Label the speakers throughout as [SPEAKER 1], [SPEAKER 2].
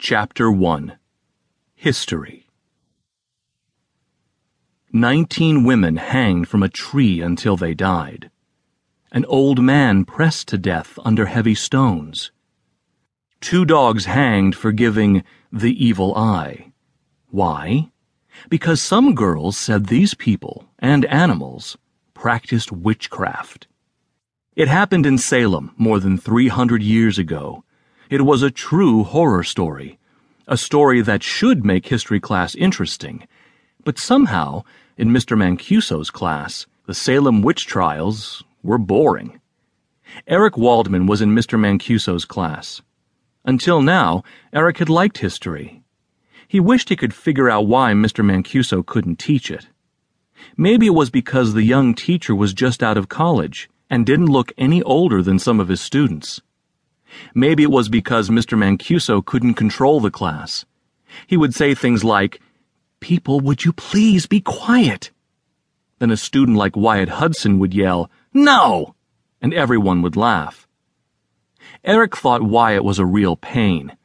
[SPEAKER 1] Chapter 1 History Nineteen women hanged from a tree until they died. An old man pressed to death under heavy stones. Two dogs hanged for giving the evil eye. Why? Because some girls said these people and animals practiced witchcraft. It happened in Salem more than 300 years ago. It was a true horror story, a story that should make history class interesting. But somehow, in Mr. Mancuso's class, the Salem witch trials were boring. Eric Waldman was in Mr. Mancuso's class. Until now, Eric had liked history. He wished he could figure out why Mr. Mancuso couldn't teach it. Maybe it was because the young teacher was just out of college and didn't look any older than some of his students. Maybe it was because Mr. Mancuso couldn't control the class. He would say things like, People, would you please be quiet? Then a student like Wyatt Hudson would yell, No! And everyone would laugh. Eric thought Wyatt was a real pain.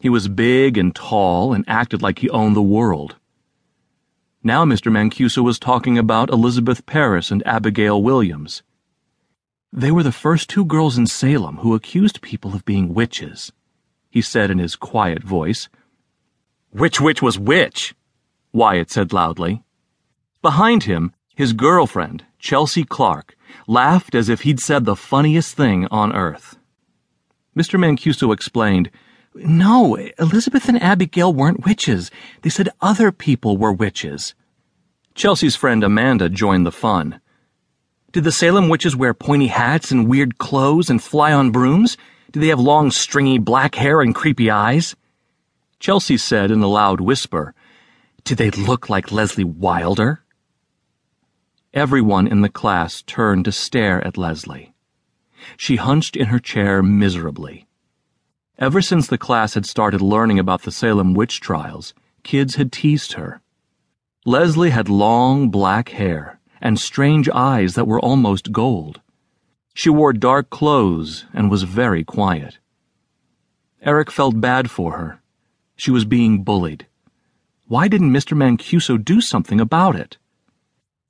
[SPEAKER 1] He was big and tall and acted like he owned the world. Now Mr. Mancuso was talking about Elizabeth Parris and Abigail Williams. They were the first two girls in Salem who accused people of being witches, he said in his quiet voice. Which witch was which? Wyatt said loudly. Behind him, his girlfriend, Chelsea Clark, laughed as if he'd said the funniest thing on earth. Mr. Mancuso explained, No, Elizabeth and Abigail weren't witches. They said other people were witches. Chelsea's friend Amanda joined the fun. Did the Salem witches wear pointy hats and weird clothes and fly on brooms? Do they have long, stringy black hair and creepy eyes? Chelsea said in a loud whisper, Did they look like Leslie Wilder? Everyone in the class turned to stare at Leslie. She hunched in her chair miserably. Ever since the class had started learning about the Salem witch trials, kids had teased her. Leslie had long black hair and strange eyes that were almost gold. She wore dark clothes and was very quiet. Eric felt bad for her. She was being bullied. Why didn't Mr. Mancuso do something about it?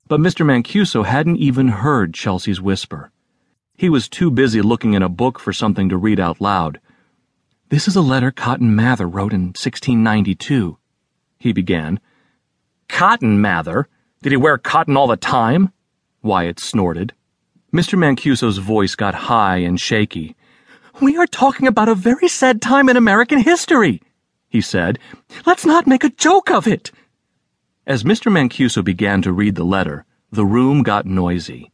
[SPEAKER 1] But Mr. Mancuso hadn't even heard Chelsea's whisper. He was too busy looking in a book for something to read out loud. This is a letter Cotton Mather wrote in 1692, he began.
[SPEAKER 2] Cotton Mather? Did he wear cotton all the time?
[SPEAKER 1] Wyatt snorted. Mr. Mancuso's voice got high and shaky.
[SPEAKER 3] We are talking about a very sad time in American history, he said. Let's not make a joke of it.
[SPEAKER 1] As Mr. Mancuso began to read the letter, the room got noisy.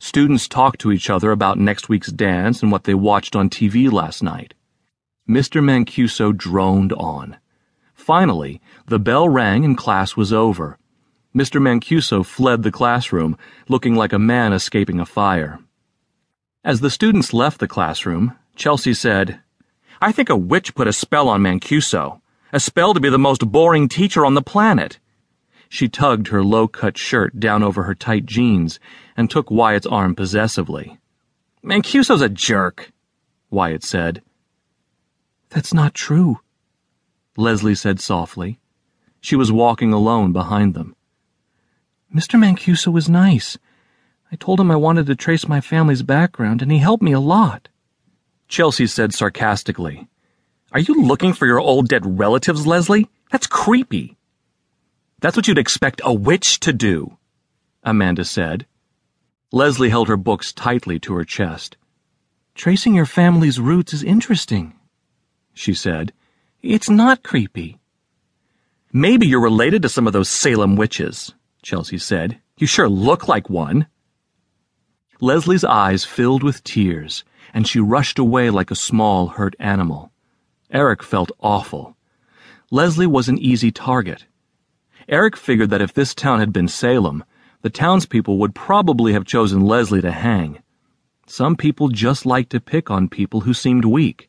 [SPEAKER 1] Students talked to each other about next week's dance and what they watched on TV last night. Mr. Mancuso droned on. Finally, the bell rang and class was over. Mr. Mancuso fled the classroom, looking like a man escaping a fire. As the students left the classroom, Chelsea said,
[SPEAKER 2] I think a witch put a spell on Mancuso. A spell to be the most boring teacher on the planet.
[SPEAKER 1] She tugged her low cut shirt down over her tight jeans and took Wyatt's arm possessively.
[SPEAKER 2] Mancuso's a jerk, Wyatt said.
[SPEAKER 3] That's not true,
[SPEAKER 1] Leslie said softly. She was walking alone behind them.
[SPEAKER 3] Mr. Mancuso was nice. I told him I wanted to trace my family's background, and he helped me a lot.
[SPEAKER 1] Chelsea said sarcastically.
[SPEAKER 2] Are you looking for your old dead relatives, Leslie? That's creepy. That's what you'd expect a witch to do, Amanda said.
[SPEAKER 1] Leslie held her books tightly to her chest.
[SPEAKER 3] Tracing your family's roots is interesting, she said. It's not creepy.
[SPEAKER 2] Maybe you're related to some of those Salem witches, Chelsea said. You sure look like one.
[SPEAKER 1] Leslie's eyes filled with tears, and she rushed away like a small, hurt animal. Eric felt awful. Leslie was an easy target. Eric figured that if this town had been Salem, the townspeople would probably have chosen Leslie to hang. Some people just like to pick on people who seemed weak.